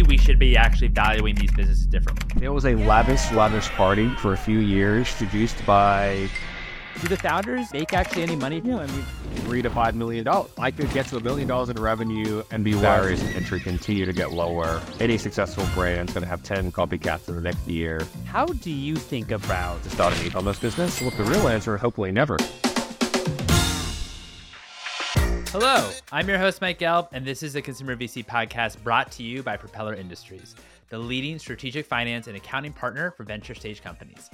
maybe we should be actually valuing these businesses differently. There was a lavish, lavish party for a few years, produced by do the founders make actually any money? Yeah, I mean, three to five million dollars. I could get to a million dollars in revenue and be barriers to entry continue to get lower. Any successful brand is going to have 10 copycats in the next year. How do you think about starting an e-commerce business? Well, the real answer, hopefully never. Hello, I'm your host, Mike Gelb, and this is the Consumer VC podcast brought to you by Propeller Industries, the leading strategic finance and accounting partner for venture stage companies.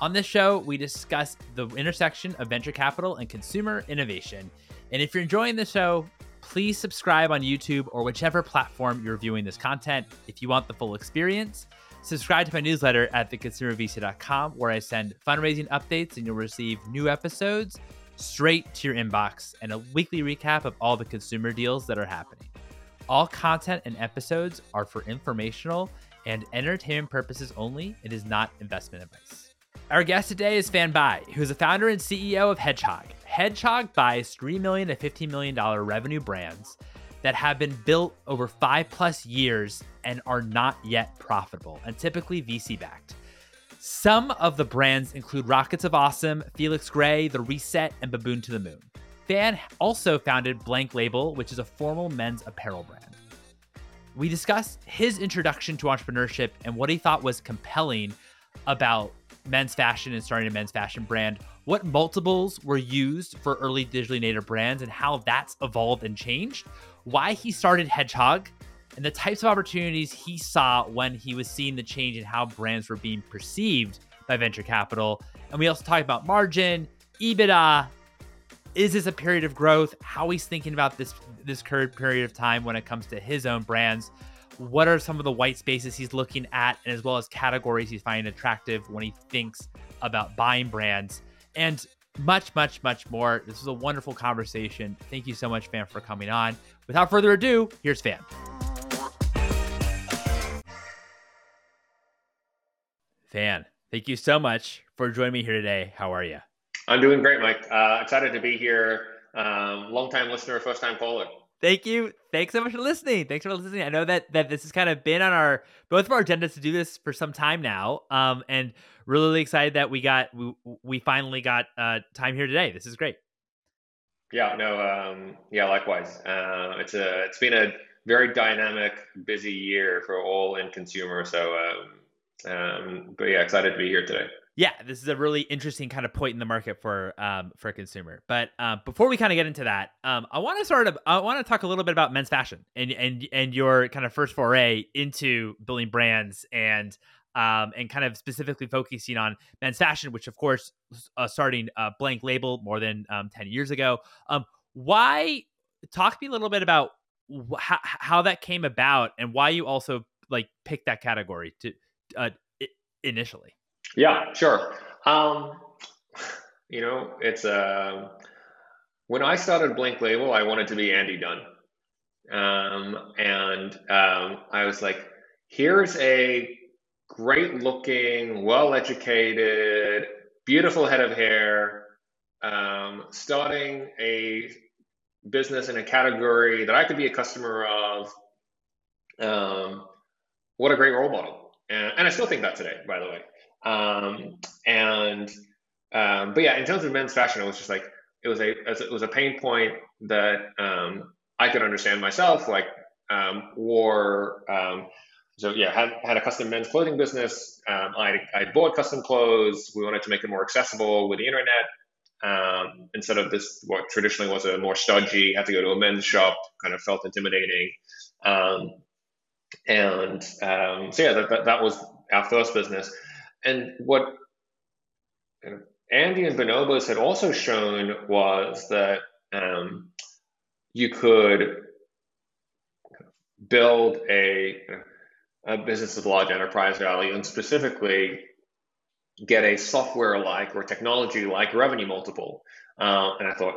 On this show, we discuss the intersection of venture capital and consumer innovation. And if you're enjoying the show, please subscribe on YouTube or whichever platform you're viewing this content. If you want the full experience, subscribe to my newsletter at theconsumervc.com, where I send fundraising updates and you'll receive new episodes straight to your inbox and a weekly recap of all the consumer deals that are happening. All content and episodes are for informational and entertainment purposes only. It is not investment advice. Our guest today is Fan Bi, who is the founder and CEO of Hedgehog. Hedgehog buys 3 million to $15 million revenue brands that have been built over five plus years and are not yet profitable and typically VC backed. Some of the brands include Rockets of Awesome, Felix Gray, The Reset, and Baboon to the Moon. Fan also founded Blank Label, which is a formal men's apparel brand. We discussed his introduction to entrepreneurship and what he thought was compelling about men's fashion and starting a men's fashion brand, what multiples were used for early digitally native brands and how that's evolved and changed, why he started Hedgehog, and the types of opportunities he saw when he was seeing the change in how brands were being perceived by venture capital. And we also talked about margin, EBITDA. Is this a period of growth? How he's thinking about this this current period of time when it comes to his own brands what are some of the white spaces he's looking at, and as well as categories he's finding attractive when he thinks about buying brands, and much, much, much more. This was a wonderful conversation. Thank you so much, Fan, for coming on. Without further ado, here's Fan. Fan, thank you so much for joining me here today. How are you? I'm doing great, Mike. Uh, excited to be here. Um, long time listener, first time caller thank you. Thanks so much for listening. Thanks for listening. I know that that this has kind of been on our both of our agendas to do this for some time now. Um, and really, really excited that we got we, we finally got uh time here today. This is great. Yeah. No. Um. Yeah. Likewise. Uh, it's a it's been a very dynamic, busy year for all in consumer. So. Um. Um. But yeah, excited to be here today yeah, this is a really interesting kind of point in the market for um, for a consumer. But um, before we kind of get into that, um, I want to sort of I want to talk a little bit about men's fashion and and and your kind of first foray into building brands and um, and kind of specifically focusing on men's fashion, which of course uh, starting a blank label more than um, ten years ago. Um, why talk to me a little bit about wh- how that came about and why you also like picked that category to uh, initially. Yeah, sure. Um, you know, it's uh, when I started Blank Label, I wanted to be Andy Dunn, um, and um, I was like, here's a great looking, well educated, beautiful head of hair, um, starting a business in a category that I could be a customer of. Um, what a great role model. And, and I still think that today, by the way. Um, and um, but yeah, in terms of men's fashion, it was just like it was a it was a pain point that um, I could understand myself. Like um, wore um, so yeah, had had a custom men's clothing business. Um, I I bought custom clothes. We wanted to make it more accessible with the internet. Um, instead of this, what traditionally was a more stodgy, had to go to a men's shop, kind of felt intimidating. And um, so yeah, that, that, that was our first business. And what Andy and Bonobos had also shown was that um, you could build a, a business with large enterprise value and specifically get a software like or technology like revenue multiple. Uh, and I thought,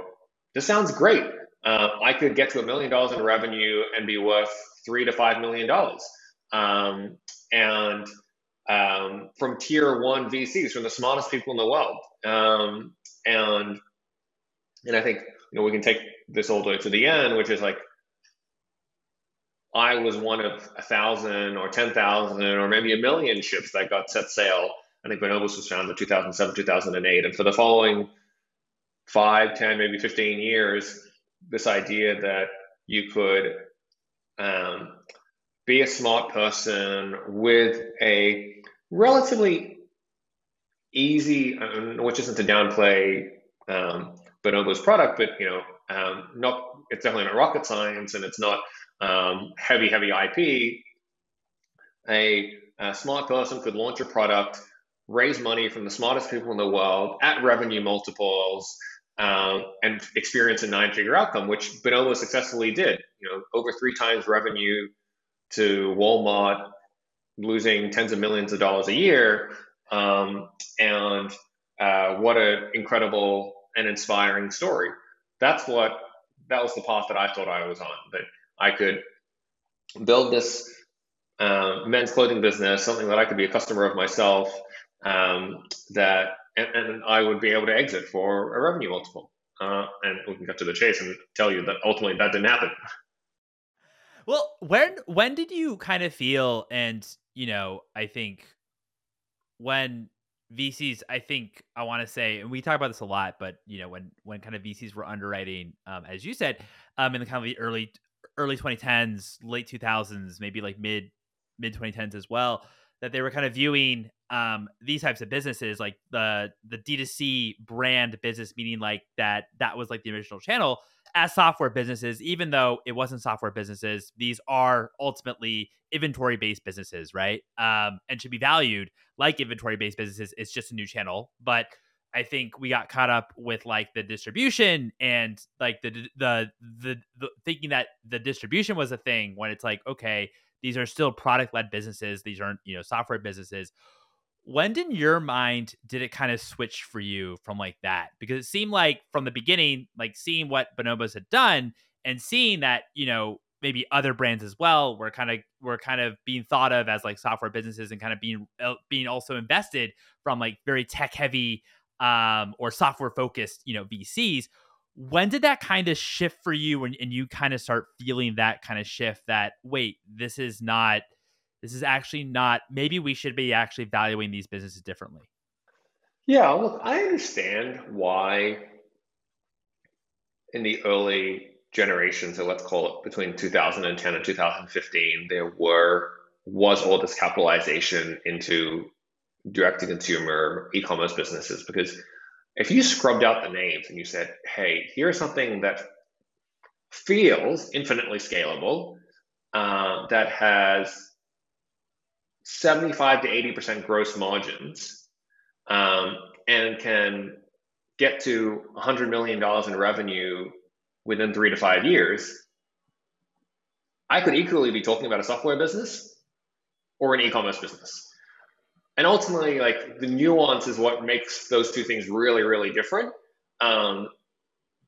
this sounds great. Uh, I could get to a million dollars in revenue and be worth three to five million dollars. Um, and um, from tier one VCs, from the smartest people in the world. Um, and and I think you know we can take this all the way to the end, which is like I was one of a thousand or 10,000 or maybe a million ships that got set sail. I think Bonobos was founded in 2007, 2008. And for the following five, 10, maybe 15 years, this idea that you could um, be a smart person with a relatively easy, which isn't to downplay um, Bonobo's product, but you know, um, not it's definitely not rocket science and it's not um, heavy, heavy IP. A, a smart person could launch a product, raise money from the smartest people in the world at revenue multiples, um, and experience a nine-figure outcome, which Bonobo successfully did. You know, over three times revenue to Walmart, losing tens of millions of dollars a year, um, and uh, what an incredible and inspiring story. That's what that was the path that I thought I was on. That I could build this uh, men's clothing business, something that I could be a customer of myself, um, that and, and, I would be able to exit for a revenue multiple. Uh, and we can cut to the chase and tell you that ultimately that didn't happen. Well, when when did you kind of feel, and you know, I think when VCs, I think I want to say, and we talk about this a lot, but you know, when when kind of VCs were underwriting, um, as you said, um, in the kind of the early early 2010s, late 2000s, maybe like mid mid 2010s as well, that they were kind of viewing um, these types of businesses like the the D2C brand business, meaning like that that was like the original channel as software businesses, even though it wasn't software businesses, these are ultimately inventory based businesses, right? Um, and should be valued like inventory based businesses. It's just a new channel, but I think we got caught up with like the distribution and like the the the, the thinking that the distribution was a thing when it's like okay these are still product led businesses these aren't you know software businesses when in your mind did it kind of switch for you from like that because it seemed like from the beginning like seeing what bonobos had done and seeing that you know maybe other brands as well were kind of were kind of being thought of as like software businesses and kind of being being also invested from like very tech heavy um, or software focused, you know, VCs. When did that kind of shift for you and, and you kind of start feeling that kind of shift that, wait, this is not, this is actually not, maybe we should be actually valuing these businesses differently? Yeah, look, I understand why in the early generations, so let's call it between 2010 and 2015, there were was all this capitalization into direct to consumer e-commerce businesses because if you scrubbed out the names and you said, hey, here's something that feels infinitely scalable, uh, that has 75 to 80% gross margins, um, and can get to $100 million in revenue within three to five years, I could equally be talking about a software business or an e commerce business. And ultimately like the nuance is what makes those two things really really different. Um,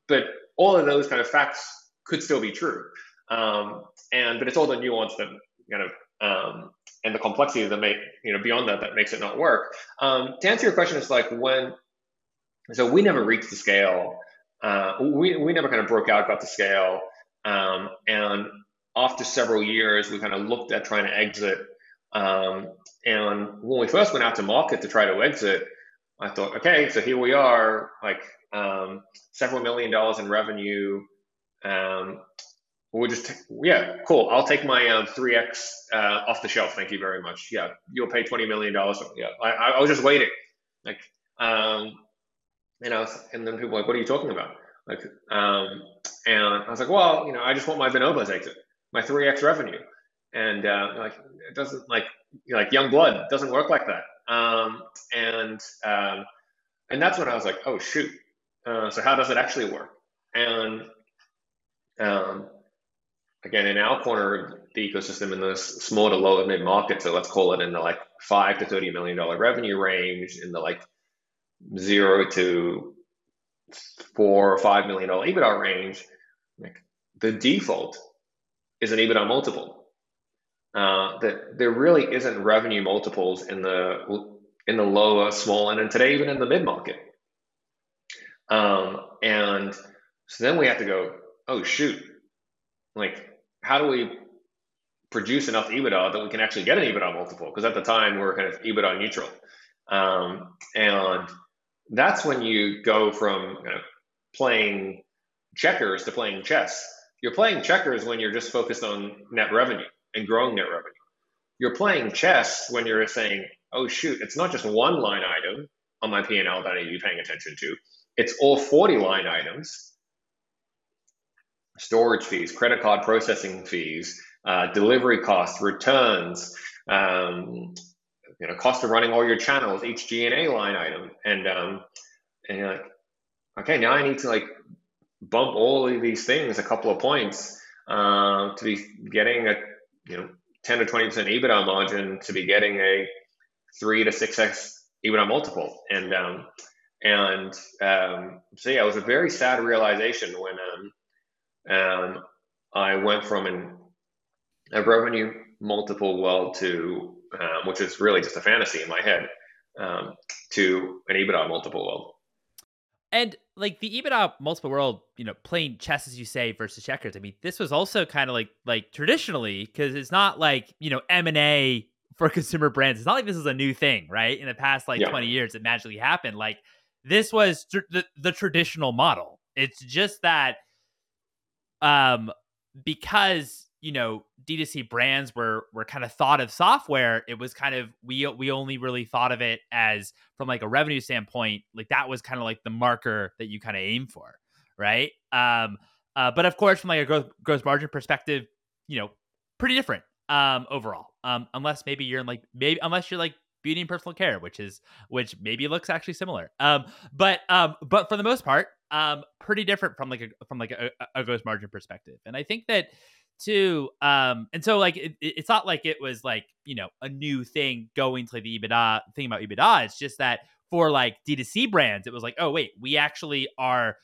but all of those kind of facts could still be true. Um, and but it's all the nuance that kind of um, and the complexity that make you know beyond that that makes it not work um, to answer your question it's like when so we never reached the scale uh, we, we never kind of broke out got the scale um, and after several years we kind of looked at trying to exit um, and when we first went out to market to try to exit, I thought, okay, so here we are, like um, several million dollars in revenue. Um, we'll just, take, yeah, cool. I'll take my um, 3x uh, off the shelf. Thank you very much. Yeah, you'll pay $20 million. Yeah, I, I was just waiting. Like, um, and I was, and then people were like, what are you talking about? Like, um, and I was like, well, you know, I just want my Bonobos exit, my 3x revenue and uh, like it doesn't like like young blood doesn't work like that um, and um, and that's when i was like oh shoot uh, so how does it actually work and um, again in our corner of the ecosystem in the small to low mid market so let's call it in the like five to 30 million dollar revenue range in the like zero to four or five million dollar ebitda range like the default is an ebitda multiple uh, that there really isn't revenue multiples in the in the lower small and today even in the mid market. Um, and so then we have to go, oh shoot, like how do we produce enough EBITDA that we can actually get an EBITDA multiple. Because at the time we are kind of EBITDA neutral, um, and that's when you go from you know, playing checkers to playing chess. You're playing checkers when you're just focused on net revenue and growing net revenue. You're playing chess when you're saying, "Oh shoot, it's not just one line item on my P&L that I need to be paying attention to. It's all 40 line items storage fees, credit card processing fees, uh, delivery costs, returns, um, you know, cost of running all your channels, each G&A line item. And, um, and you're like, okay, now I need to like bump all of these things a couple of points uh, to be getting a, you know, 10 to 20% EBITDA margin to be getting a three to six X EBITDA multiple. And, um, and um, so yeah, it was a very sad realization when um, um, I went from an, a revenue multiple world to, um, which is really just a fantasy in my head, um, to an EBITDA multiple world. And like the EBITDA multiple world, you know, playing chess as you say versus checkers. I mean, this was also kind of like like traditionally because it's not like you know M and A for consumer brands. It's not like this is a new thing, right? In the past like yeah. twenty years, it magically happened. Like this was tr- the, the traditional model. It's just that um because you know D2C brands were were kind of thought of software, it was kind of we we only really thought of it as from like a revenue standpoint, like that was kind of like the marker that you kind of aim for, right? Um uh, but of course from like a growth gross margin perspective, you know, pretty different um overall. Um unless maybe you're in like maybe unless you're like beauty and personal care, which is which maybe looks actually similar. Um, but um, but for the most part, um, pretty different from like a from like a, a gross margin perspective. And I think that too, um, and so like it, it's not like it was like you know a new thing going to like the EBITDA thing about EBITDA. It's just that for like D2C brands, it was like, oh wait, we actually are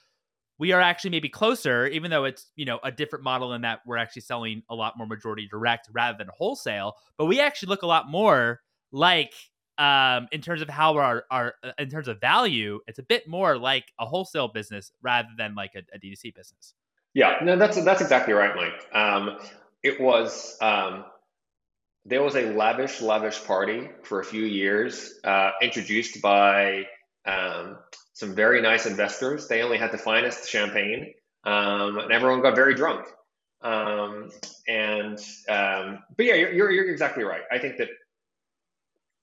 we are actually maybe closer, even though it's you know a different model in that we're actually selling a lot more majority direct rather than wholesale. But we actually look a lot more like um, in terms of how our, our uh, in terms of value, it's a bit more like a wholesale business rather than like a D2C business. Yeah, no, that's that's exactly right, Mike. Um, it was um, there was a lavish, lavish party for a few years, uh, introduced by um, some very nice investors. They only had the finest champagne, um, and everyone got very drunk. Um, and um, but yeah, you're, you're, you're exactly right. I think that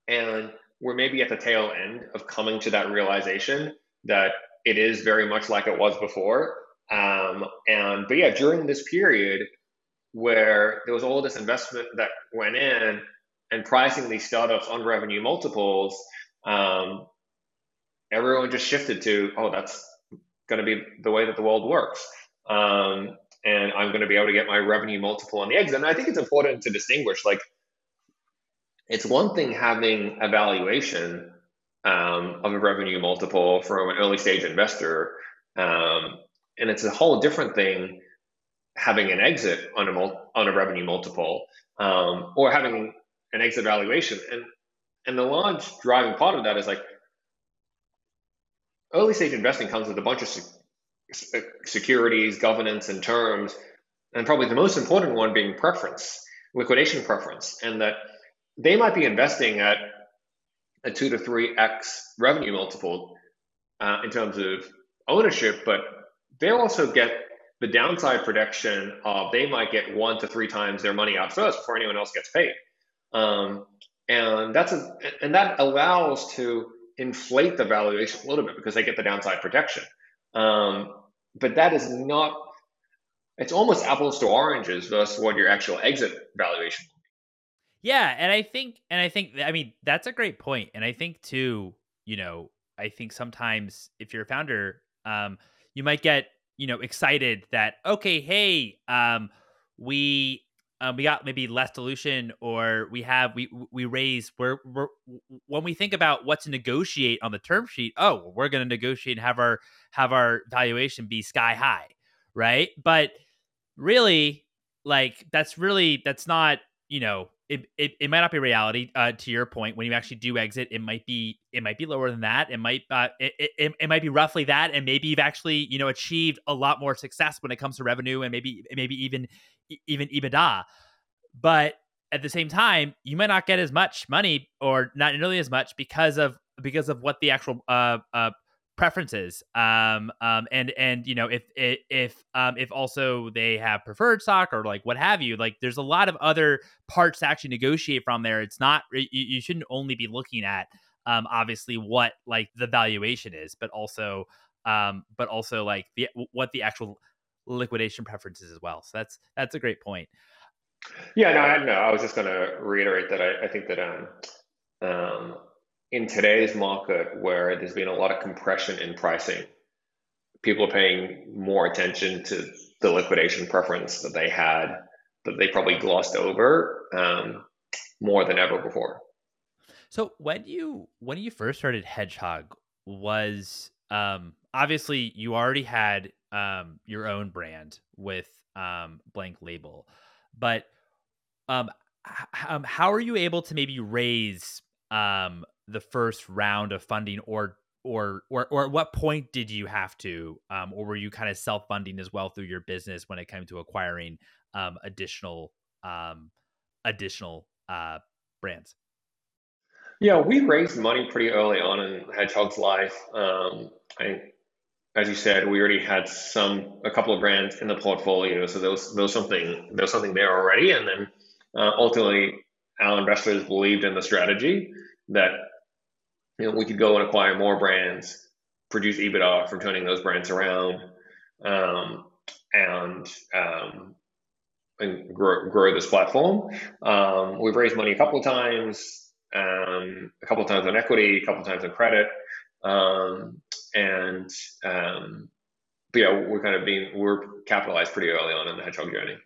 and we're maybe at the tail end of coming to that realization that it is very much like it was before. Um, and but yeah, during this period where there was all this investment that went in and pricing these startups on revenue multiples, um, everyone just shifted to, oh, that's going to be the way that the world works. Um, and I'm going to be able to get my revenue multiple on the exit. And I think it's important to distinguish like it's one thing having a valuation um, of a revenue multiple from an early stage investor, um, and it's a whole different thing having an exit on a mul- on a revenue multiple um, or having an exit valuation. And and the large driving part of that is like early stage investing comes with a bunch of se- securities, governance, and terms, and probably the most important one being preference, liquidation preference, and that they might be investing at a two to three x revenue multiple uh, in terms of ownership, but they also get the downside protection of they might get one to three times their money out first before anyone else gets paid, um, and that's a and that allows to inflate the valuation a little bit because they get the downside protection. Um, but that is not. It's almost apples to oranges versus what your actual exit valuation yeah, and I think and I think I mean that's a great point. And I think too, you know, I think sometimes if you're a founder, um, you might get, you know, excited that okay, hey, um, we um, we got maybe less dilution or we have we we raise we're, we're when we think about what to negotiate on the term sheet oh we're going to negotiate and have our have our valuation be sky high right but really like that's really that's not you know it, it, it might not be reality uh, to your point when you actually do exit it might be it might be lower than that it might uh, it, it, it might be roughly that and maybe you've actually you know achieved a lot more success when it comes to revenue and maybe maybe even even ebitda. But at the same time, you might not get as much money or not nearly as much because of because of what the actual uh, uh, preferences um um and and you know if if um if also they have preferred stock or like what have you like there's a lot of other parts to actually negotiate from there. It's not you, you shouldn't only be looking at um obviously what like the valuation is but also um but also like the what the actual liquidation preferences as well. So that's that's a great point. Yeah no no i was just going to reiterate that I, I think that um um in today's market where there's been a lot of compression in pricing, people are paying more attention to the liquidation preference that they had that they probably glossed over um, more than ever before. So when you when you first started Hedgehog, was um, obviously you already had um, your own brand with um, Blank Label, but um, h- um, how are you able to maybe raise um, the first round of funding or or or or at what point did you have to um, or were you kind of self-funding as well through your business when it came to acquiring um, additional um, additional uh, brands? Yeah we raised money pretty early on in hedgehog's life. Um, I, as you said we already had some a couple of brands in the portfolio so there was, there was something there was something there already. And then uh, ultimately our investors believed in the strategy that you know, we could go and acquire more brands, produce EBITDA from turning those brands around, um, and um, and grow, grow this platform. Um, we've raised money a couple of times, um, a couple of times on equity, a couple of times on credit, um, and um, but yeah, we're kind of being we're capitalized pretty early on in the hedgehog journey.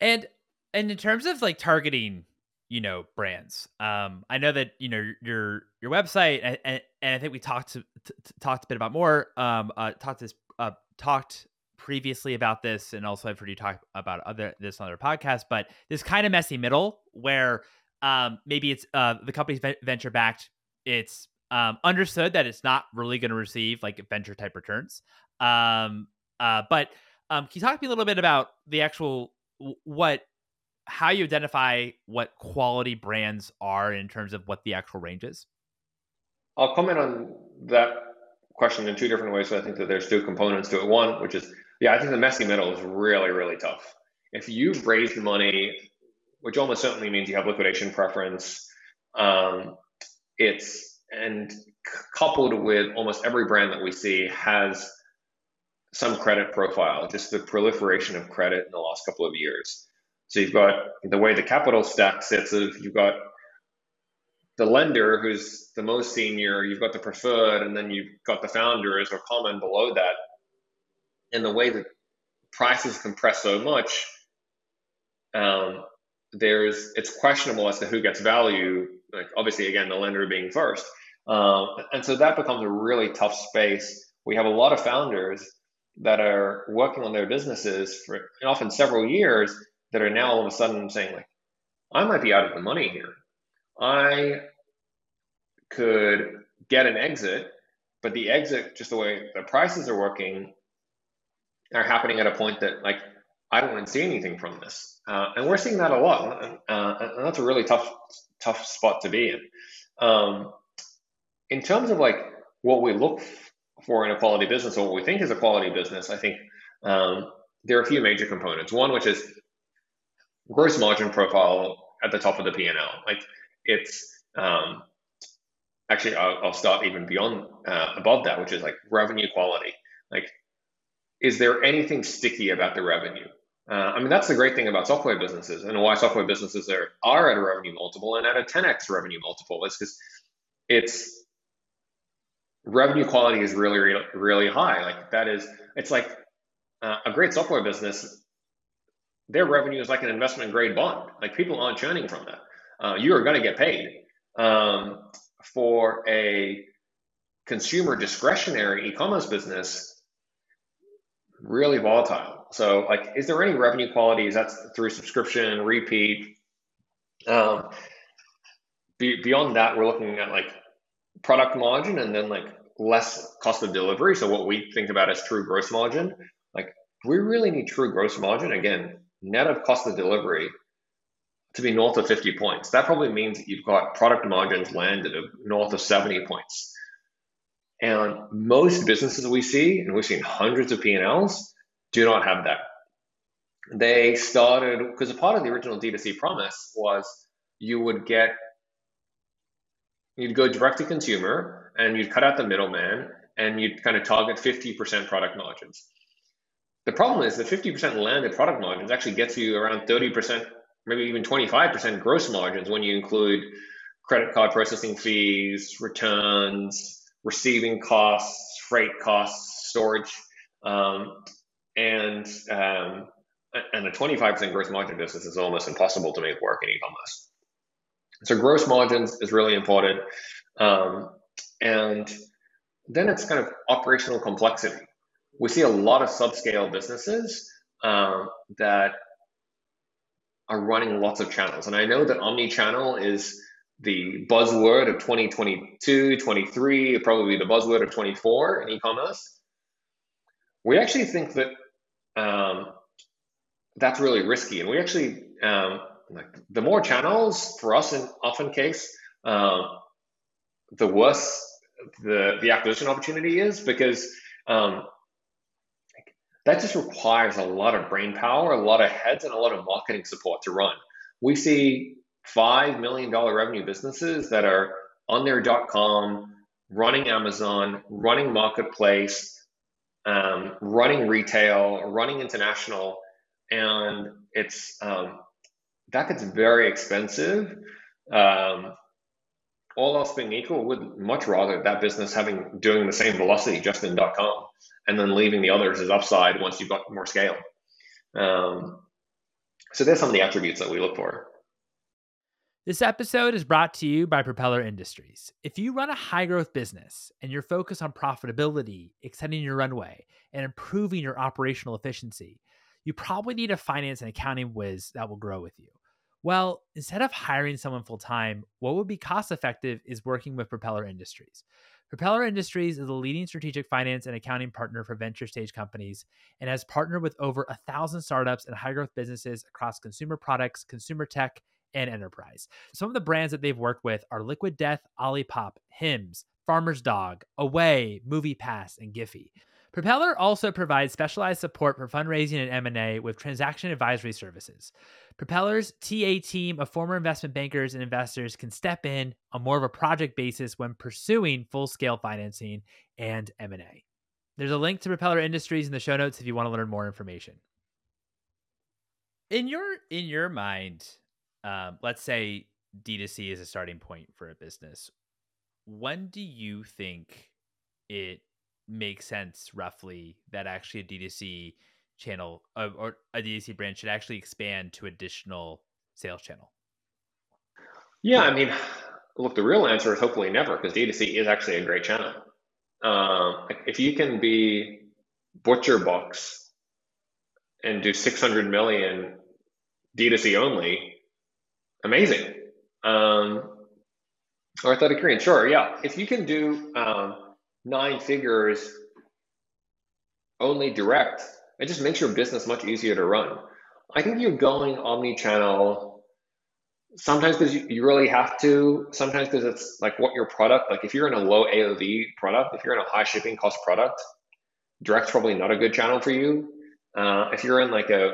And and in terms of like targeting you know brands. Um i know that you know your your website and, and, and i think we talked to, to, talked a bit about more um uh talked this uh talked previously about this and also i've heard you talk about other this on other podcast but this kind of messy middle where um maybe it's uh the company's venture backed it's um understood that it's not really going to receive like venture type returns. Um uh but um can you talk to me a little bit about the actual what how you identify what quality brands are in terms of what the actual range is? I'll comment on that question in two different ways. So I think that there's two components to it. One, which is, yeah, I think the messy middle is really, really tough. If you've raised money, which almost certainly means you have liquidation preference, um, it's and coupled with almost every brand that we see has some credit profile, just the proliferation of credit in the last couple of years. So you've got the way the capital stack sits of you've got the lender who's the most senior, you've got the preferred, and then you've got the founders or common below that. And the way that prices compress so much, um, there's it's questionable as to who gets value. Like obviously, again, the lender being first, um, and so that becomes a really tough space. We have a lot of founders that are working on their businesses for often several years that are now all of a sudden saying like, I might be out of the money here. I could get an exit, but the exit, just the way the prices are working, are happening at a point that like I don't want to see anything from this, uh, and we're seeing that a lot, uh, and that's a really tough tough spot to be in. Um, in terms of like what we look for in a quality business or what we think is a quality business, I think um, there are a few major components. One, which is gross margin profile at the top of the P&L. Like it's um, actually I'll, I'll, start even beyond uh, above that, which is like revenue quality. Like, is there anything sticky about the revenue? Uh, I mean, that's the great thing about software businesses and why software businesses are, are at a revenue multiple and at a 10x revenue multiple is because it's revenue quality is really, really, really high. Like that is, it's like uh, a great software business their revenue is like an investment grade bond. Like people aren't churning from that. Uh, you are going to get paid. Um, for a consumer discretionary e-commerce business, really volatile. So, like, is there any revenue qualities that's through subscription, repeat? Um, be, beyond that, we're looking at like product margin and then like less cost of delivery. So, what we think about as true gross margin, like we really need true gross margin. Again, net of cost of delivery, to be north of 50 points. That probably means that you've got product margins landed of north of 70 points. And most businesses we see, and we've seen hundreds of P&Ls, do not have that. They started because a part of the original D2C promise was you would get you'd go direct to consumer and you'd cut out the middleman and you'd kind of target 50% product margins. The problem is the 50% landed product margins actually gets you around 30%, maybe even 25% gross margins when you include credit card processing fees, returns, receiving costs, freight costs, storage, um, and um, and a 25% gross margin business is almost impossible to make work in e-commerce. So gross margins is really important, um, and then it's kind of operational complexity. We see a lot of subscale businesses um, that are running lots of channels. And I know that omni-channel is the buzzword of 2022, 23, probably the buzzword of 24 in e-commerce. We actually think that um, that's really risky. And we actually, um, like the more channels for us in often case, um, the worse the the acquisition opportunity is because um, that just requires a lot of brain power, a lot of heads, and a lot of marketing support to run. We see five million dollar revenue businesses that are on their com, running Amazon, running marketplace, um, running retail, running international, and it's um, that gets very expensive. Um, all else being equal, would much rather that business having doing the same velocity just in .com and then leaving the others as upside once you've got more scale. Um, so there's some of the attributes that we look for. This episode is brought to you by Propeller Industries. If you run a high growth business and you're focused on profitability, extending your runway, and improving your operational efficiency, you probably need a finance and accounting whiz that will grow with you. Well, instead of hiring someone full time, what would be cost effective is working with Propeller Industries. Propeller Industries is a leading strategic finance and accounting partner for venture stage companies and has partnered with over a thousand startups and high growth businesses across consumer products, consumer tech, and enterprise. Some of the brands that they've worked with are Liquid Death, Olipop, Hims, Farmer's Dog, Away, MoviePass, and Giphy. Propeller also provides specialized support for fundraising and M&A with transaction advisory services. Propeller's TA team of former investment bankers and investors can step in on more of a project basis when pursuing full-scale financing and M&A. There's a link to Propeller Industries in the show notes if you want to learn more information. In your in your mind, um, let's say D2C is a starting point for a business. When do you think it makes sense roughly that actually a D2C channel uh, or a D2C brand should actually expand to additional sales channel? Yeah, I mean, look, the real answer is hopefully never because D2C is actually a great channel. Um, if you can be ButcherBox and do 600 million D2C only, amazing. Um, or Athletic Green, sure, yeah. If you can do um, nine figures only direct, it just makes your business much easier to run. I think you're going omni-channel sometimes because you, you really have to, sometimes because it's like what your product, like if you're in a low AOV product, if you're in a high shipping cost product, direct's probably not a good channel for you. Uh, if you're in like a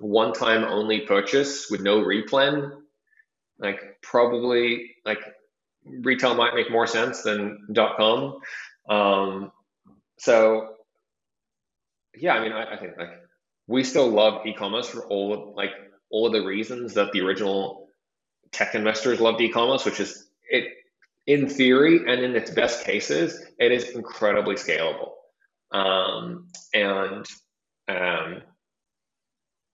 one time only purchase with no replen, like probably like retail might make more sense than dot .com. Um, so yeah, I mean, I, I, think like we still love e-commerce for all of, like all of the reasons that the original tech investors loved e-commerce, which is it in theory and in its best cases, it is incredibly scalable. Um, and um,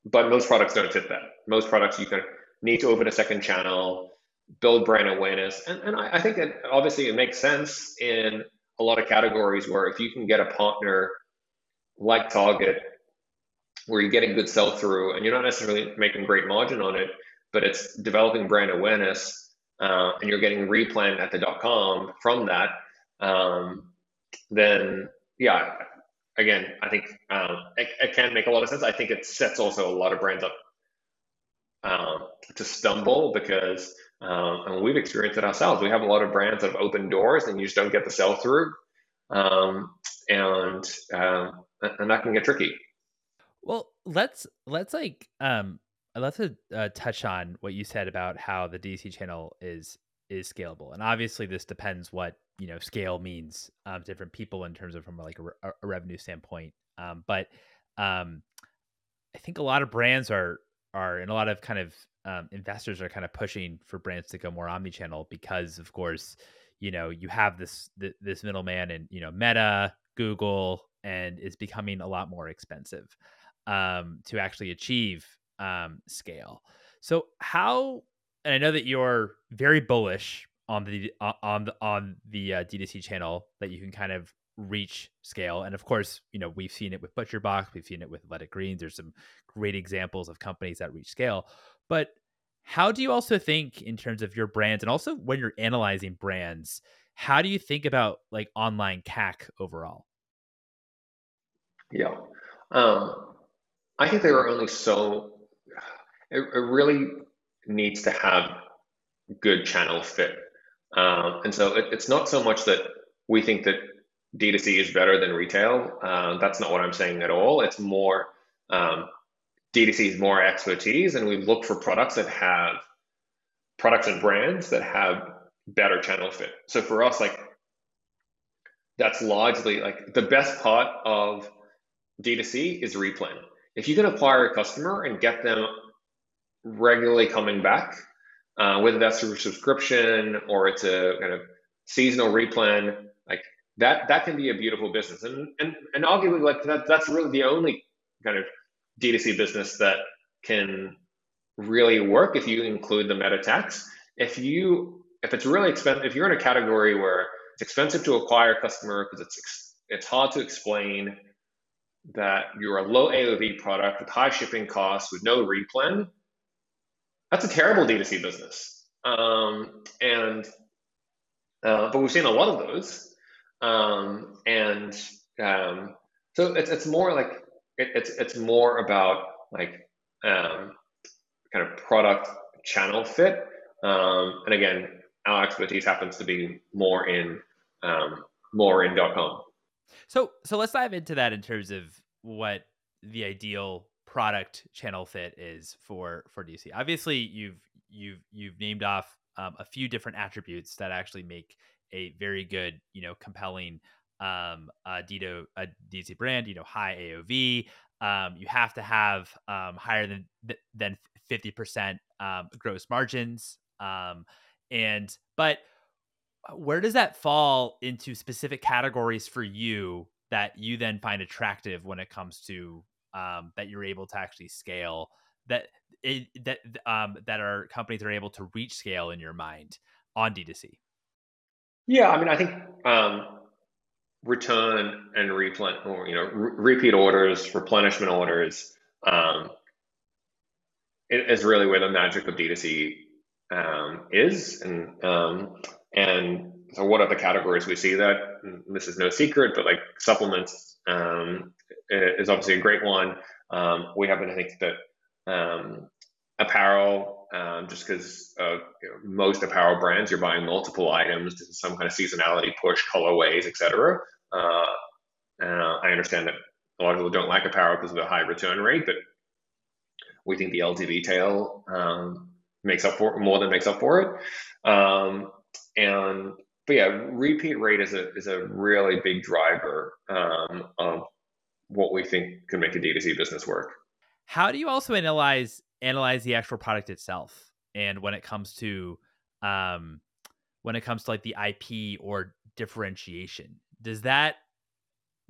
but most products don't fit that. Most products you can need to open a second channel build brand awareness. And, and I, I think that obviously it makes sense in a lot of categories where if you can get a partner like Target, where you're getting good sell through and you're not necessarily making great margin on it, but it's developing brand awareness uh, and you're getting replen at the dot com from that, um, then yeah, again, I think um, it, it, can make a lot of sense. I think it sets also a lot of brands up um, to stumble because, um, and we've experienced it ourselves. We have a lot of brands that have opened doors and you just don't get the sell through, um, and um, and that can get tricky. Well, let's let's like um I'd love to uh, touch on what you said about how the DC channel is is scalable, and obviously this depends what you know scale means um, different people in terms of from like a, a revenue standpoint. Um, but um, I think a lot of brands are are and a lot of kind of um, investors are kind of pushing for brands to go more omni-channel because of course you know you have this this middleman and you know Meta, Google, and it's becoming a lot more expensive um, to actually achieve um, scale. So how and I know that you're very bullish on the uh, on the on the uh, D2C channel that you can kind of reach scale. And of course, you know, we've seen it with ButcherBox, we've seen it with Athletic Greens. There's some great examples of companies that reach scale. But how do you also think in terms of your brands and also when you're analyzing brands, how do you think about like online CAC overall? Yeah. Um, I think there are only so, it, it really needs to have good channel fit. Um, and so it, it's not so much that we think that D2C is better than retail. Uh, that's not what I'm saying at all. It's more um, D2C is more expertise, and we look for products that have products and brands that have better channel fit. So for us, like that's largely like the best part of D2C is replen. If you can acquire a customer and get them regularly coming back, uh, whether that's through subscription or it's a kind of seasonal replen, that that can be a beautiful business. And and and arguably like that that's really the only kind of D2C business that can really work if you include the meta tax. If you if it's really expensive, if you're in a category where it's expensive to acquire a customer because it's it's hard to explain that you're a low AOV product with high shipping costs with no replen, that's a terrible D2C business. Um, and uh, but we've seen a lot of those um, and um, so it's it's more like it, it's it's more about like um, kind of product channel fit. Um, and again, our expertise happens to be more in um, more in dot .com. So so let's dive into that in terms of what the ideal product channel fit is for for DC. Obviously, you've you've you've named off um, a few different attributes that actually make a very good, you know, compelling um, uh, Dito, a DC brand, you know, high AOV. Um, you have to have um, higher than than fifty percent um, gross margins. Um, and but uh, where does that fall into specific categories for you that you then find attractive when it comes to um, that you're able to actually scale that it, that um, that are companies are able to reach scale in your mind on D2C? Yeah, I mean, I think um, return and replen or you know re- repeat orders, replenishment orders um, is really where the magic of D2C um, is, and um, and so what are the categories we see that? this is no secret, but like supplements um, is obviously a great one. Um, we happen to think that apparel um, just because uh, you know, most apparel brands you're buying multiple items, some kind of seasonality push, colorways, etc. Uh, uh, I understand that a lot of people don't like apparel because of the high return rate, but we think the LTV tail um, makes up for more than makes up for it. Um, and but yeah, repeat rate is a is a really big driver um, of what we think can make a D2C business work. How do you also analyze analyze the actual product itself. And when it comes to um when it comes to like the IP or differentiation does that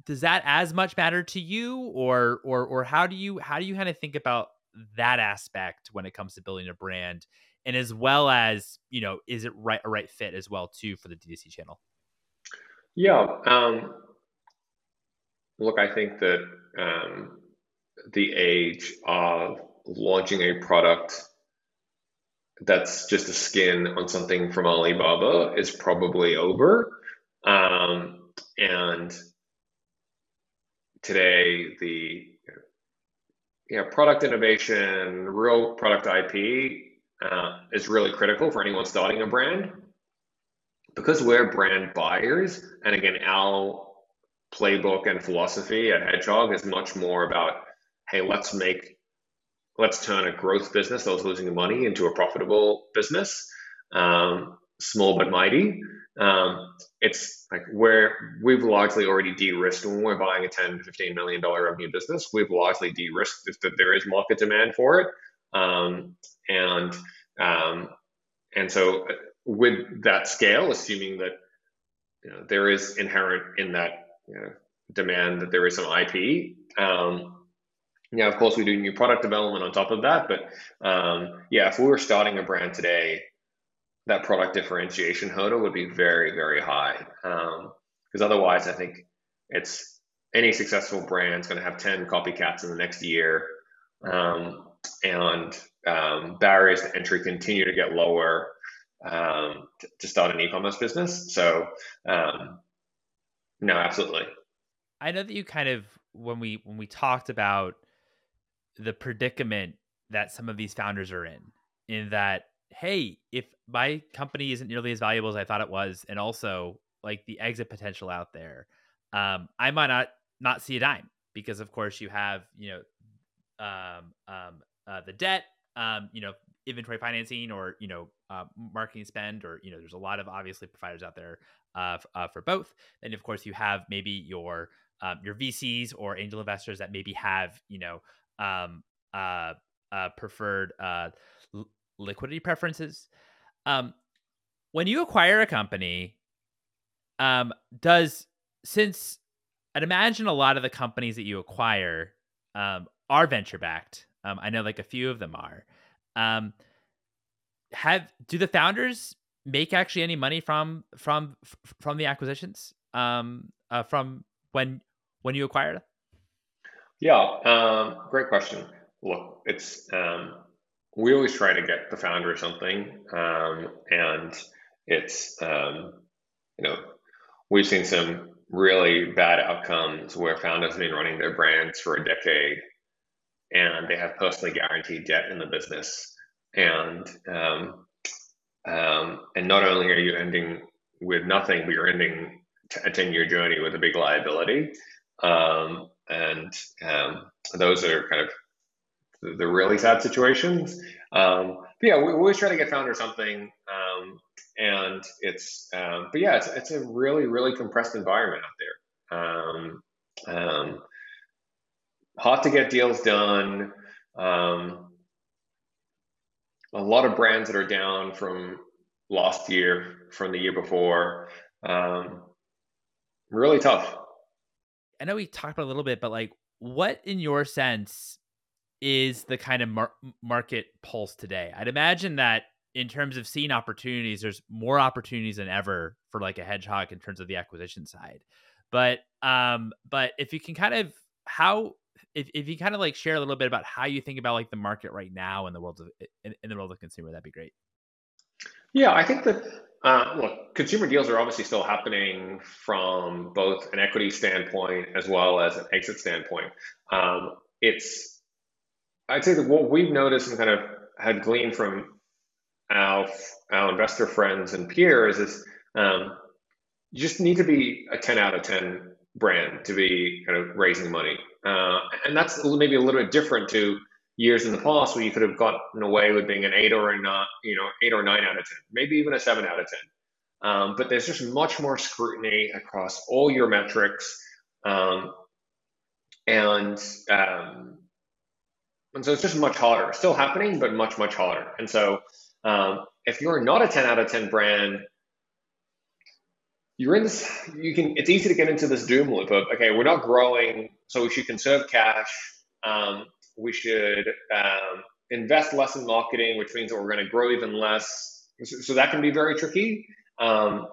does that as much matter to you? Or or or how do you how do you kind of think about that aspect when it comes to building a brand? And as well as you know is it right a right fit as well too for the D2C channel? Yeah um look i think that um the age of launching a product that's just a skin on something from Alibaba is probably over. Um, and today, the yeah, product innovation, real product IP uh, is really critical for anyone starting a brand. Because we're brand buyers, and again, our playbook and philosophy at Hedgehog is much more about, hey, let's make, let's turn a growth business that was losing money into a profitable business, um, small but mighty. Um, it's like where we've largely already de-risked when we're buying a 10 15 million dollar revenue business we've largely de-risked that there is market demand for it um, and um, and so uh, with that scale assuming that you know, there is inherent in that you know, demand that there is some ip um, yeah of course we do new product development on top of that but um, yeah if we were starting a brand today that product differentiation hurdle would be very, very high. Because um, otherwise, I think it's any successful brand is going to have 10 copycats in the next year. Um, and um, barriers to entry continue to get lower um, to, to, start an e-commerce business. So, um, no, absolutely. I know that you kind of when we when we talked about the predicament that some of these founders are in, in that hey, if my company isn't nearly as valuable as I thought it was, and also like the exit potential out there, um, I might not not see a dime because of course you have you know um, um, uh, the debt, um, you know inventory financing or you know uh, marketing spend or you know there's a lot of obviously providers out there uh, f- uh, for both. And of course you have maybe your um, your VCs or angel investors that maybe have you know um, uh, uh, preferred uh, liquidity preferences. Um, when you acquire a company, um, does since I'd imagine a lot of the companies that you acquire um, are venture backed. Um, I know like a few of them are. Um, have do the founders make actually any money from from from the acquisitions um, uh, from when when you acquired? Yeah, um, great question. Look, it's um, we always try to get the founder something, um, and it's um, you know we've seen some really bad outcomes where founders have been running their brands for a decade, and they have personally guaranteed debt in the business, and um, um and not only are you ending with nothing, but you're ending a ten year journey with a big liability, um, and um, those are kind of the, really sad situations. Um, but yeah, we, always try to get found or something, um, and it's um, but yeah, it's it's a really really compressed environment out there. Um, um, hard to get deals done. Um, a lot of brands that are down from last year, from the year before. really tough. I know we talked about a little bit, but like, what in your sense is the kind of mar- market pulse today. I'd imagine that in terms of seeing opportunities, there's more opportunities than ever for like a hedgehog in terms of the acquisition side. But um, but if you can kind of how if, if you kind of like share a little bit about how you think about like the market right now in the world of in, in the world of consumer, that'd be great. Yeah, I think that uh, look, consumer deals are obviously still happening from both an equity standpoint as well as an exit standpoint. Um, it's I'd say that what we've noticed and kind of had gleaned from our our investor friends and peers is um, you just need to be a 10 out of 10 brand to be kind of raising money. Uh, and that's maybe a little bit different to years in the past where you could have gotten away with being an eight or a not, you know, eight or nine out of 10, maybe even a seven out of 10. Um, but there's just much more scrutiny across all your metrics. Um, and um, and so it's just much harder. Still happening, but much, much harder. And so um, if you're not a 10 out of 10 brand, you're in this, you can, it's easy to get into this doom loop of, okay, we're not growing, so we should conserve cash. We should um, invest less in marketing, which means that we're going to grow even less. So, so that can be very tricky. Um,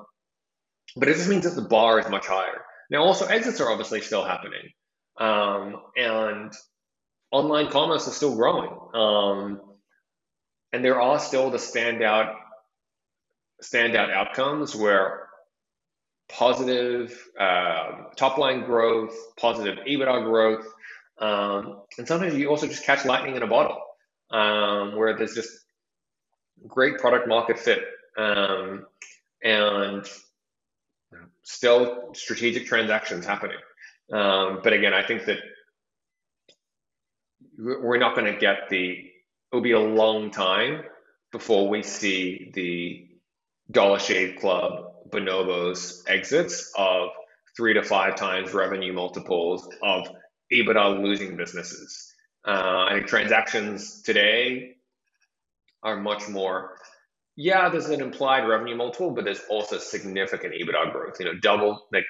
but it just means that the bar is much higher. Now, also exits are obviously still happening. Um, and online commerce is still growing. Um, and there are still the standout standout outcomes where positive um, top line growth, positive EBITDA growth, Um, and sometimes you also just catch lightning in a bottle, um, where there's just great product market fit um, and still strategic transactions happening. Um, but again, I think that we're not going to get the. It'll be a long time before we see the Dollar Shave Club bonobos exits of three to five times revenue multiples of EBITDA losing businesses. Uh, I think transactions today are much more. Yeah, there's an implied revenue multiple, but there's also significant EBITDA growth. You know, double like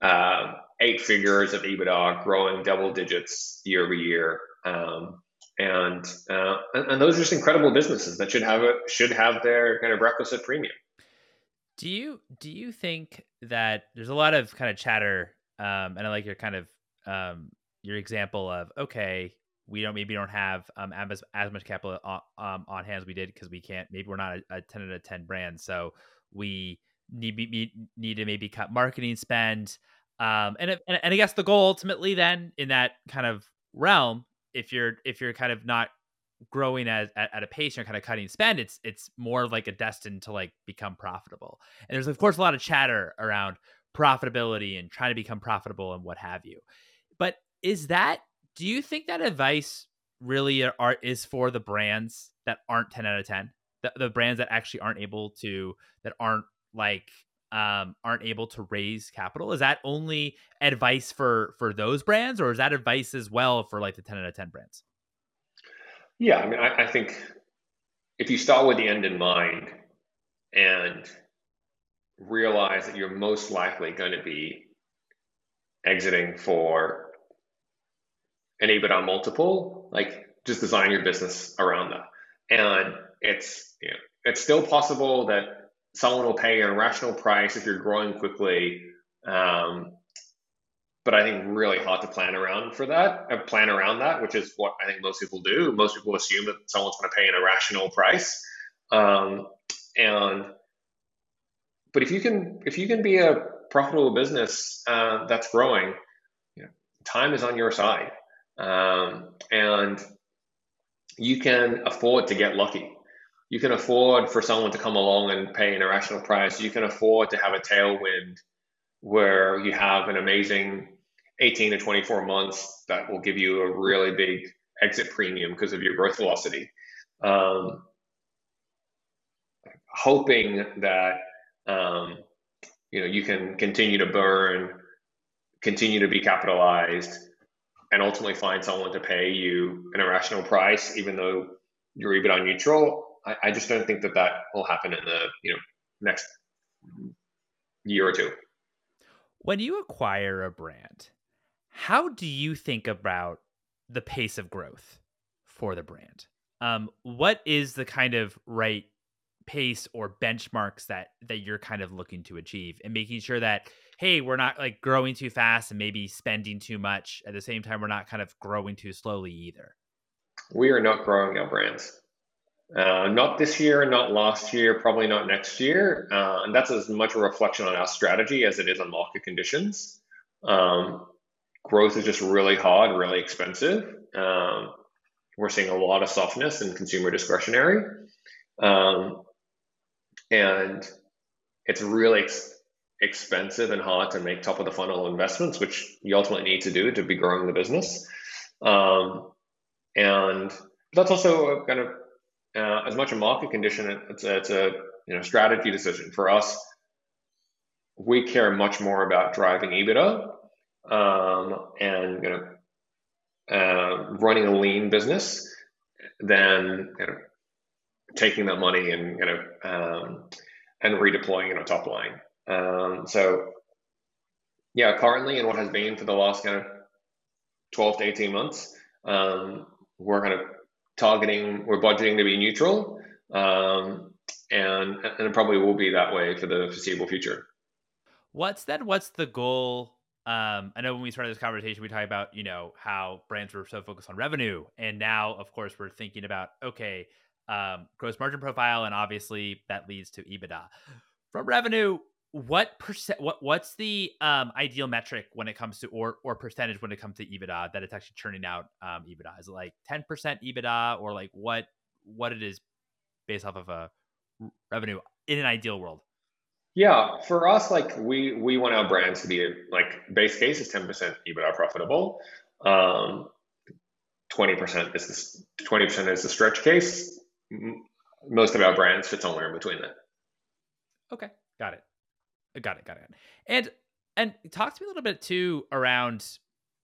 uh, eight figures of EBITDA, growing double digits year over year, um, and, uh, and, and those are just incredible businesses that should have a should have their kind of requisite premium. Do you do you think that there's a lot of kind of chatter, um, and I like your kind of um, your example of okay, we don't maybe don't have um, as as much capital on, um, on hand as we did because we can't maybe we're not a, a ten out of ten brand, so we need need need to maybe cut marketing spend. Um, and, and and I guess the goal ultimately then in that kind of realm, if you're if you're kind of not growing at, at, at, a pace you're kind of cutting spend it's it's more like a destined to like become profitable and there's of course a lot of chatter around profitability and trying to become profitable and what have you but is that do you think that advice really are is for the brands that aren't 10 out of 10 the, the brands that actually aren't able to that aren't like um aren't able to raise capital? Is that only advice for for those brands or is that advice as well for like the 10 out of 10 brands? Yeah, I mean, I, I think if you start with the end in mind and realize that you're most likely going to be exiting for an EBITDA multiple, like just design your business around that. And it's you know, it's still possible that someone will pay a rational price if you're growing quickly. Um, but I think really hard to plan around for that, uh, plan around that, which is what I think most people do. Most people assume that someone's going to pay an irrational price, um, and but if you can if you can be a profitable business uh, that's growing, you know, time is on your side, um, and you can afford to get lucky. You can afford for someone to come along and pay an irrational price. You can afford to have a tailwind where you have an amazing 18 to 24 months that will give you a really big exit premium because of your growth velocity. Um, hoping that um, you know you can continue to burn, continue to be capitalized, and ultimately find someone to pay you an irrational price, even though you're EBITDA neutral. I, I just don't think that that will happen in the you know next year or two. When you acquire a brand, how do you think about the pace of growth for the brand? Um, what is the kind of right pace or benchmarks that that you're kind of looking to achieve and making sure that hey we're not like growing too fast and maybe spending too much. At the same time we're not kind of growing too slowly either. We are not growing our brands. Uh, not this year not last year probably not next year. Uh, and that's as much a reflection on our strategy as it is on market conditions. Um, growth is just really hard, really expensive. Um, we're seeing a lot of softness in consumer discretionary. Um, and it's really expensive and hard to make top of the funnel investments, which you ultimately need to do to be growing the business. Um, and that's also kind of uh, as much a market condition. It's a, it's a you know strategy decision for us. We care much more about driving EBITDA um, and you know, uh, running a lean business than you know, taking that money and you know um, and redeploying it on top line. Um, so yeah, currently and what has been for the last kind of 12 to 18 months, um, we're kind of targeting, we're budgeting to be neutral, um, and and it probably will be that way for the foreseeable future. What's that? What's the goal um, I know when we started this conversation, we talked about you know how brands were so focused on revenue, and now of course we're thinking about okay, um, gross margin profile, and obviously that leads to EBITDA. From revenue, what percent what what's the um ideal metric when it comes to or or percentage when it comes to EBITDA that it's actually churning out um EBITDA? Is it like 10% EBITDA or like what what it is based off of a revenue in an ideal world? Yeah, for us, like we we want our brands to be like base case is 10% EBITDA profitable. Um 20% is the 20% is the stretch case. Most of our brands fit somewhere in between that. Okay, got it. Got it. Got it. And and talk to me a little bit too around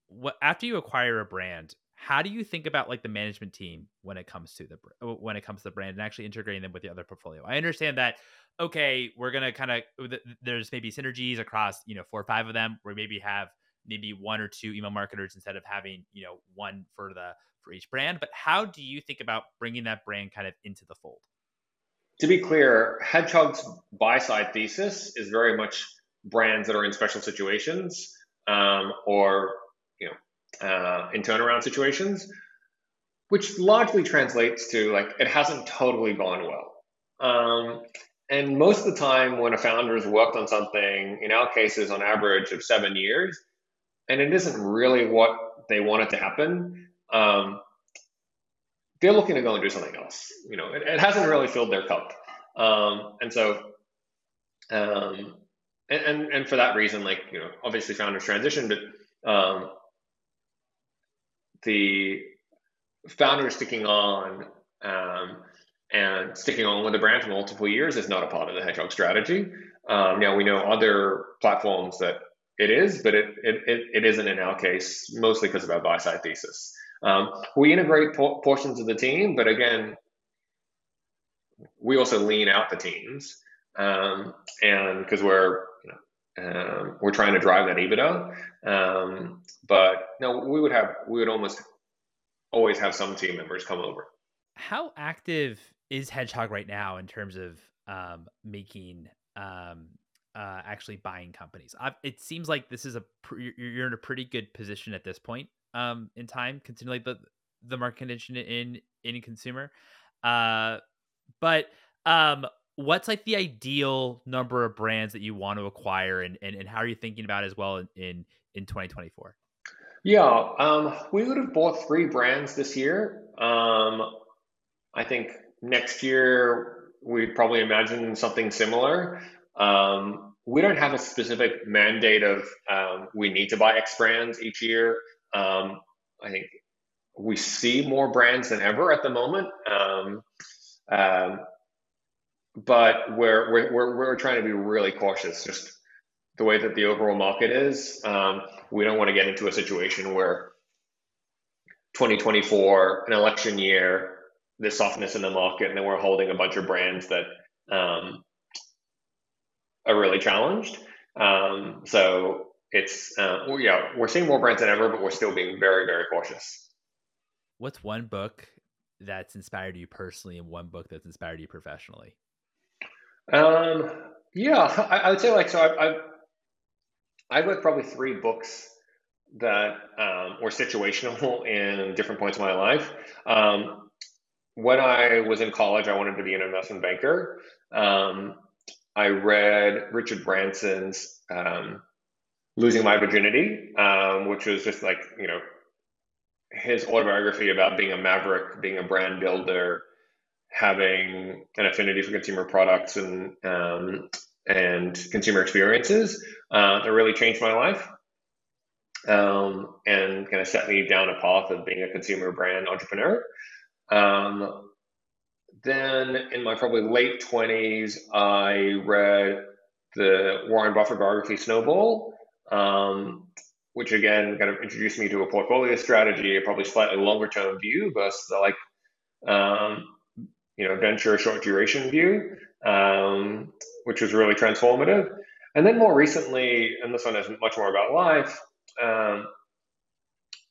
what after you acquire a brand, how do you think about like the management team when it comes to the when it comes to the brand and actually integrating them with the other portfolio? I understand that okay, we're gonna kind of there's maybe synergies across you know four or five of them where maybe have maybe one or two email marketers instead of having you know one for the for each brand. But how do you think about bringing that brand kind of into the fold? To be clear, Hedgehog's buy side thesis is very much brands that are in special situations um, or you know uh, in turnaround situations, which largely translates to like it hasn't totally gone well. Um, and most of the time, when a founder has worked on something, in our cases, on average of seven years, and it isn't really what they wanted to happen, um, they're looking to go and do something else. You know, it, it hasn't really filled their cup, um, and so, um, and, and, and for that reason, like you know, obviously founders transition, but um, the founder sticking on um, and sticking on with the brand for multiple years is not a part of the Hedgehog strategy. Um, now we know other platforms that it is, but it, it, it, it isn't in our case, mostly because of our buy side thesis. Um, we integrate por- portions of the team, but again, we also lean out the teams, um, and because we're you know, um, we're trying to drive that EBITDA. Um, but no, we would have we would almost always have some team members come over. How active is Hedgehog right now in terms of um, making um, uh, actually buying companies? I've, it seems like this is a you're in a pretty good position at this point um, in time, like the the market condition in in consumer. Uh, but um, what's like the ideal number of brands that you want to acquire, and and, and how are you thinking about as well in in, in 2024? Yeah, um, we would have bought three brands this year. Um, I think next year we'd probably imagine something similar. Um, we don't have a specific mandate of um, we need to buy X brands each year. Um, I think we see more brands than ever at the moment. Um, um, but we're, we're, we're, trying to be really cautious, just the way that the overall market is. Um, we don't want to get into a situation where 2024, an election year, there's softness in the market, and then we're holding a bunch of brands that um, are really challenged. Um, so it's uh, well, yeah, we're seeing more brands than ever, but we're still being very, very cautious. What's one book that's inspired you personally and one book that's inspired you professionally? Um, yeah, I, I would say like so. I, I've I've read probably three books that um, were situational in different points of my life. Um, when I was in college, I wanted to be an investment banker. Um, I read Richard Branson's um, "Losing My Virginity," um, which was just like you know his autobiography about being a maverick, being a brand builder, having an affinity for consumer products and um, and consumer experiences uh, that really changed my life um, and kind of set me down a path of being a consumer brand entrepreneur. Um, then in my probably late 20s, I read the Warren Buffett biography Snowball, um, which again kind of introduced me to a portfolio strategy, a probably slightly longer term view versus the like, um, you know, venture short duration view, um, which was really transformative. And then more recently, and this one is much more about life, um,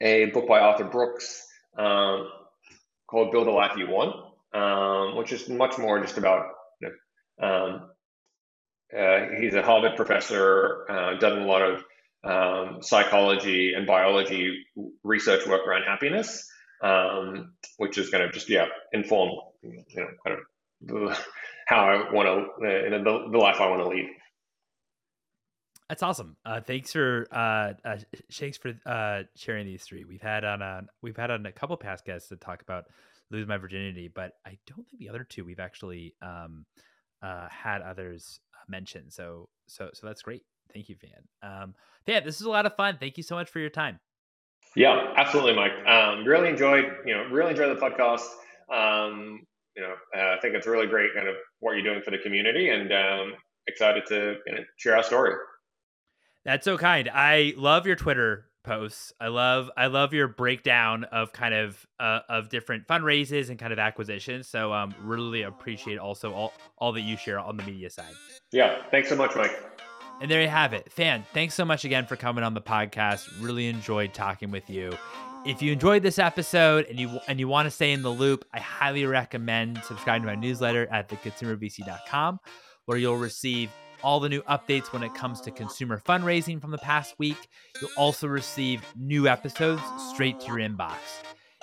a book by Arthur Brooks um, called Build a Life You Want, um, which is much more just about you know, um, uh, he's a Harvard professor, uh, done a lot of um, psychology and biology research work around happiness, um, which is kind of just yeah inform you know kind of how I want to uh, the, the life I want to lead. That's awesome. Uh, thanks for uh, uh, thanks for uh, sharing these three. We've had on a we've had on a couple past guests to talk about lose my virginity, but I don't think the other two we've actually um, uh, had others mention. So so so that's great. Thank you, Fan. Um, Fan, this is a lot of fun. Thank you so much for your time. Yeah, absolutely, Mike. Um, really enjoyed you know really enjoyed the podcast. Um, you know, uh, I think it's really great kind of what you're doing for the community, and um, excited to you know, share our story. That's so kind. I love your Twitter posts. I love I love your breakdown of kind of uh, of different fundraisers and kind of acquisitions. So um really appreciate also all all that you share on the media side. Yeah, thanks so much, Mike. And there you have it. Fan, thanks so much again for coming on the podcast. Really enjoyed talking with you. If you enjoyed this episode and you and you want to stay in the loop, I highly recommend subscribing to my newsletter at theconsumervc.com where you'll receive all the new updates when it comes to consumer fundraising from the past week. You'll also receive new episodes straight to your inbox.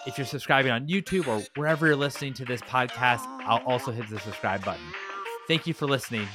If you're subscribing on YouTube or wherever you're listening to this podcast, I'll also hit the subscribe button. Thank you for listening.